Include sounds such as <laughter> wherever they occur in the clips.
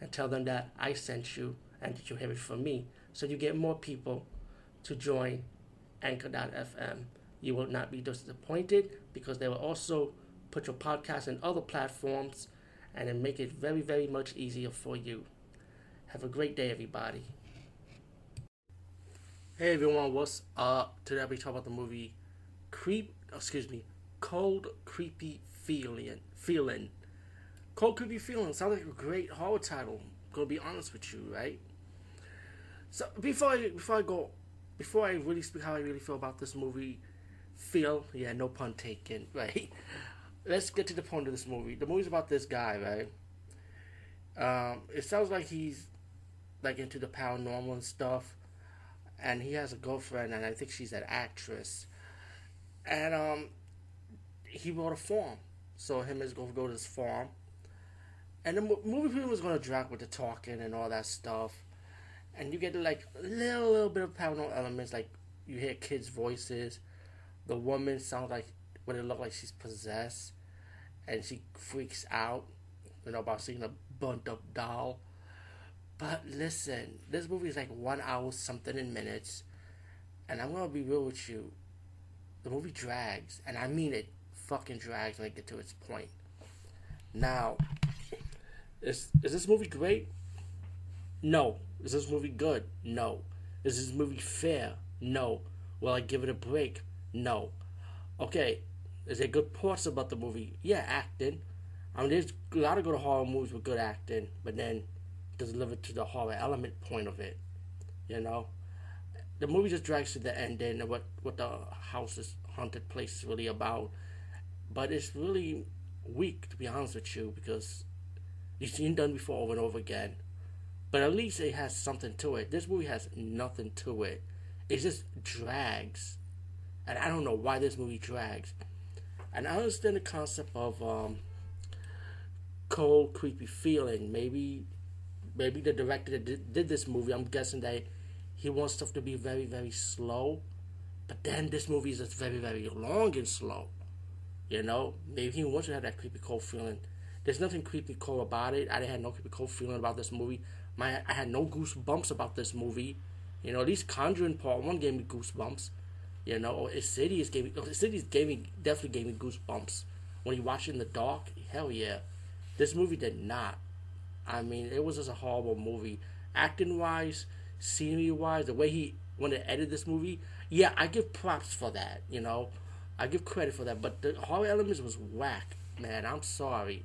and tell them that I sent you and that you have it from me. So you get more people to join Anchor.fm. You will not be disappointed because they will also put your podcast in other platforms and then make it very, very much easier for you. Have a great day, everybody. Hey everyone, what's up? Today I'll be talking about the movie Creep, excuse me, Cold Creepy Feeling. Feeling. Cold be Feeling sounds like a great horror title. gonna be honest with you, right? So before I before I go, before I really speak how I really feel about this movie, feel yeah, no pun taken, <laughs> right? Let's get to the point of this movie. The movie's about this guy, right? Um, it sounds like he's like into the paranormal and stuff, and he has a girlfriend, and I think she's an actress, and um, he bought a farm, so him his girlfriend go to this farm, and the movie was gonna drag with the talking and all that stuff, and you get like a little, little bit of paranormal elements, like you hear kids' voices, the woman sounds like what it look like she's possessed, and she freaks out, you know, about seeing a burnt up doll. But listen, this movie is like one hour something in minutes, and I'm gonna be real with you. The movie drags, and I mean it fucking drags when I get to its point. Now, is is this movie great? No. Is this movie good? No. Is this movie fair? No. Will I give it a break? No. Okay. Is there good parts about the movie? Yeah, acting. I mean, there's a lot of good horror movies with good acting, but then doesn't live it to the horror element point of it. You know, the movie just drags to the ending and what what the house is haunted place is really about, but it's really weak to be honest with you because you've seen done before over and over again. But at least it has something to it. This movie has nothing to it. It just drags, and I don't know why this movie drags. And I understand the concept of um, cold, creepy feeling. Maybe, maybe the director that did, did this movie, I'm guessing that he wants stuff to be very, very slow. But then this movie is just very, very long and slow. You know, maybe he wants to have that creepy cold feeling. There's nothing creepy cool about it. I didn't have no creepy cool feeling about this movie. My I had no goosebumps about this movie. You know, at least Conjuring Part One gave me goosebumps. You know, or Insidious gave me Insidious gave me definitely gave me goosebumps when you watch it in the dark. Hell yeah, this movie did not. I mean, it was just a horrible movie. Acting wise, scenery wise, the way he when they edited this movie, yeah, I give props for that. You know, I give credit for that. But the horror elements was whack, man. I'm sorry.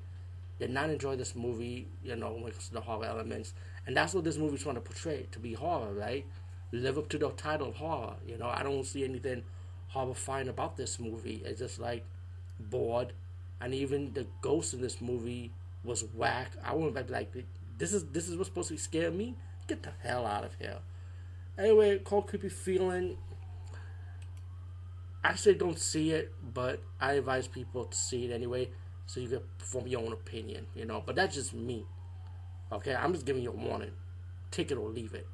Did not enjoy this movie. You know, when the horror elements, and that's what this movie's trying to portray to be horror, right? Live up to the title of horror. You know, I don't see anything horrifying about this movie. It's just like bored, and even the ghost in this movie was whack. I went back like, this is this is what's supposed to scare me. Get the hell out of here. Anyway, cold creepy feeling. I say don't see it, but I advise people to see it anyway, so you can form your own opinion, you know. But that's just me. Okay, I'm just giving you a warning. Take it or leave it.